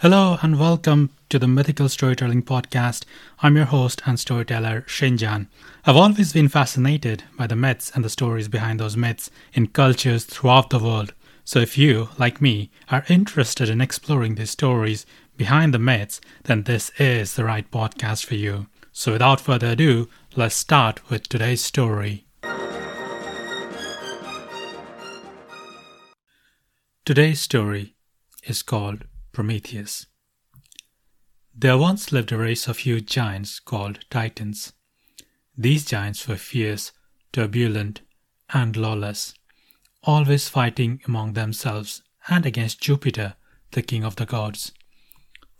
Hello and welcome to the Mythical Storytelling Podcast. I'm your host and storyteller, Shinjan. I've always been fascinated by the myths and the stories behind those myths in cultures throughout the world. So if you, like me, are interested in exploring these stories behind the myths, then this is the right podcast for you. So without further ado, let's start with today's story. Today's story is called Prometheus. There once lived a race of huge giants called Titans. These giants were fierce, turbulent, and lawless, always fighting among themselves and against Jupiter, the king of the gods.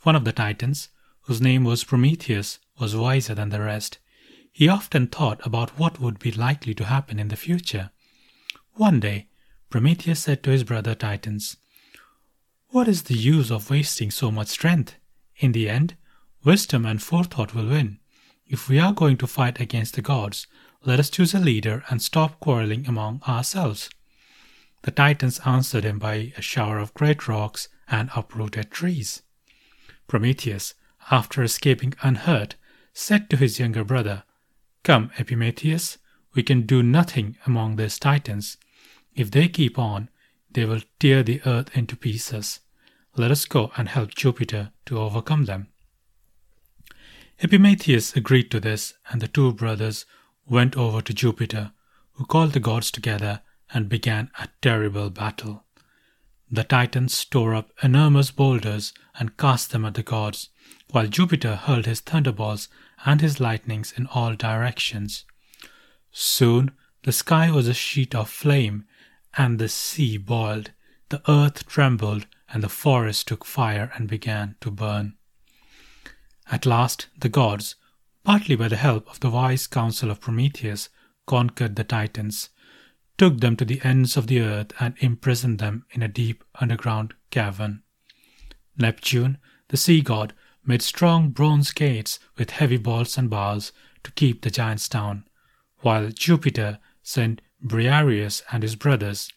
One of the Titans, whose name was Prometheus, was wiser than the rest. He often thought about what would be likely to happen in the future. One day, Prometheus said to his brother Titans, what is the use of wasting so much strength? In the end, wisdom and forethought will win. If we are going to fight against the gods, let us choose a leader and stop quarreling among ourselves. The Titans answered him by a shower of great rocks and uprooted trees. Prometheus, after escaping unhurt, said to his younger brother, Come, Epimetheus, we can do nothing among these Titans. If they keep on, they will tear the earth into pieces. Let us go and help Jupiter to overcome them. Epimetheus agreed to this, and the two brothers went over to Jupiter, who called the gods together and began a terrible battle. The Titans tore up enormous boulders and cast them at the gods, while Jupiter hurled his thunderbolts and his lightnings in all directions. Soon the sky was a sheet of flame, and the sea boiled, the earth trembled, and the forest took fire and began to burn. At last, the gods, partly by the help of the wise counsel of Prometheus, conquered the Titans, took them to the ends of the earth, and imprisoned them in a deep underground cavern. Neptune, the sea god, made strong bronze gates with heavy bolts and bars to keep the giants down, while Jupiter sent Briareus and his brothers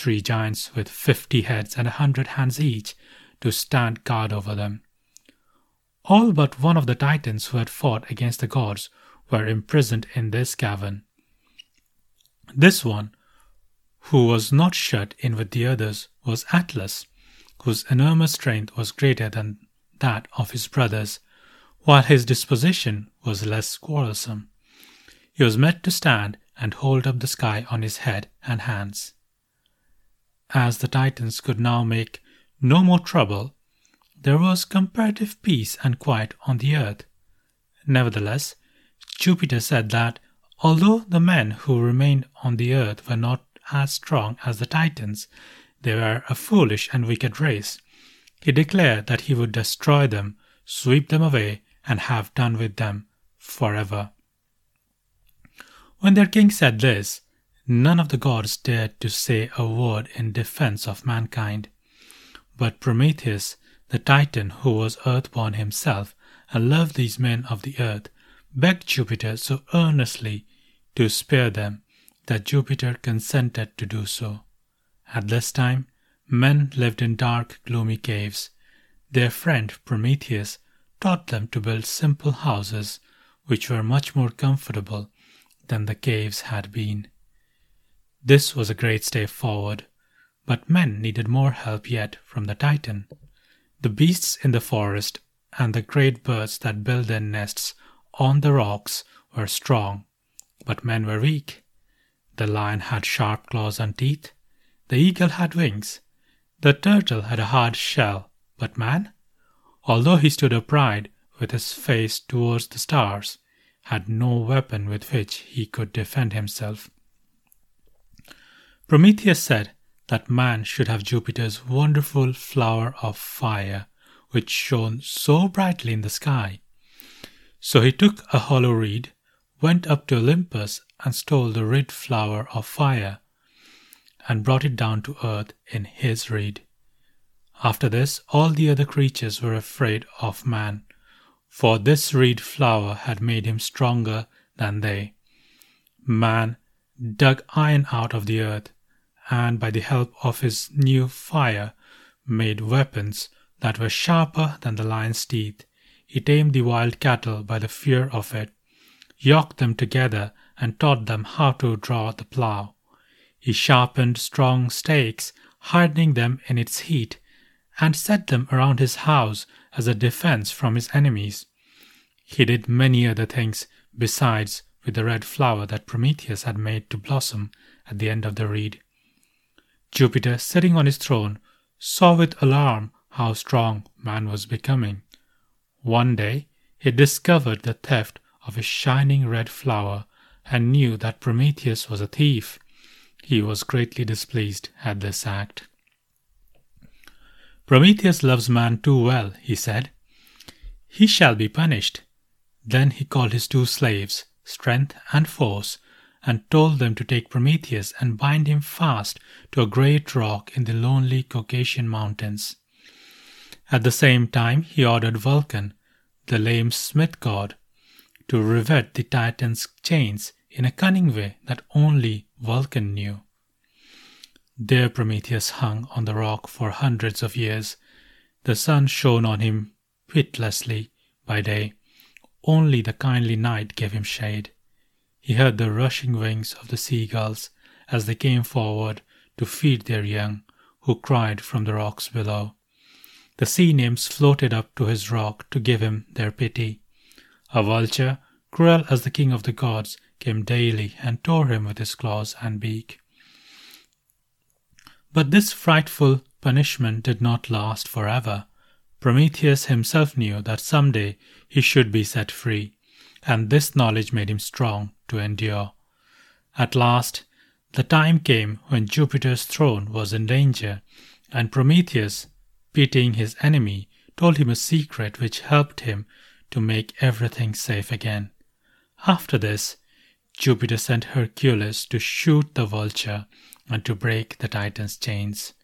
three giants with fifty heads and a hundred hands each, to stand guard over them. All but one of the titans who had fought against the gods were imprisoned in this cavern. This one, who was not shut in with the others, was Atlas, whose enormous strength was greater than that of his brothers, while his disposition was less quarrelsome. He was made to stand and hold up the sky on his head and hands as the Titans could now make no more trouble, there was comparative peace and quiet on the earth. Nevertheless, Jupiter said that although the men who remained on the earth were not as strong as the Titans, they were a foolish and wicked race. He declared that he would destroy them, sweep them away, and have done with them forever. When their king said this, None of the gods dared to say a word in defense of mankind. But Prometheus, the Titan who was earthborn himself and loved these men of the earth, begged Jupiter so earnestly to spare them that Jupiter consented to do so. At this time, men lived in dark, gloomy caves. Their friend Prometheus taught them to build simple houses which were much more comfortable than the caves had been. This was a great step forward, but men needed more help yet from the Titan. The beasts in the forest and the great birds that build their nests on the rocks were strong, but men were weak. The lion had sharp claws and teeth. The eagle had wings. The turtle had a hard shell, but man, although he stood upright with his face towards the stars, had no weapon with which he could defend himself. Prometheus said that man should have Jupiter's wonderful flower of fire, which shone so brightly in the sky. So he took a hollow reed, went up to Olympus, and stole the red flower of fire, and brought it down to earth in his reed. After this, all the other creatures were afraid of man, for this reed flower had made him stronger than they. Man dug iron out of the earth and by the help of his new fire made weapons that were sharper than the lion's teeth. He tamed the wild cattle by the fear of it, yoked them together, and taught them how to draw the plough. He sharpened strong stakes, hardening them in its heat, and set them around his house as a defense from his enemies. He did many other things besides with the red flower that Prometheus had made to blossom at the end of the reed. Jupiter, sitting on his throne, saw with alarm how strong man was becoming. One day he discovered the theft of a shining red flower and knew that Prometheus was a thief. He was greatly displeased at this act. Prometheus loves man too well, he said. He shall be punished. Then he called his two slaves, Strength and Force, and told them to take Prometheus and bind him fast to a great rock in the lonely Caucasian mountains. At the same time, he ordered Vulcan, the lame smith god, to rivet the Titan's chains in a cunning way that only Vulcan knew. There Prometheus hung on the rock for hundreds of years. The sun shone on him pitilessly by day. Only the kindly night gave him shade. He heard the rushing wings of the seagulls as they came forward to feed their young, who cried from the rocks below. The sea nymphs floated up to his rock to give him their pity. A vulture, cruel as the king of the gods, came daily and tore him with his claws and beak. But this frightful punishment did not last forever. Prometheus himself knew that some day he should be set free, and this knowledge made him strong to endure. At last, the time came when Jupiter's throne was in danger, and Prometheus, pitying his enemy, told him a secret which helped him to make everything safe again. After this, Jupiter sent Hercules to shoot the vulture and to break the Titan's chains.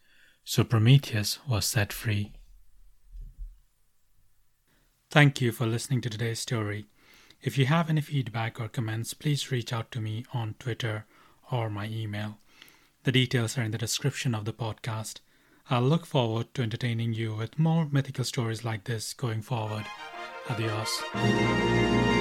So Prometheus was set free. Thank you for listening to today's story. If you have any feedback or comments, please reach out to me on Twitter or my email. The details are in the description of the podcast. I'll look forward to entertaining you with more mythical stories like this going forward. Adios.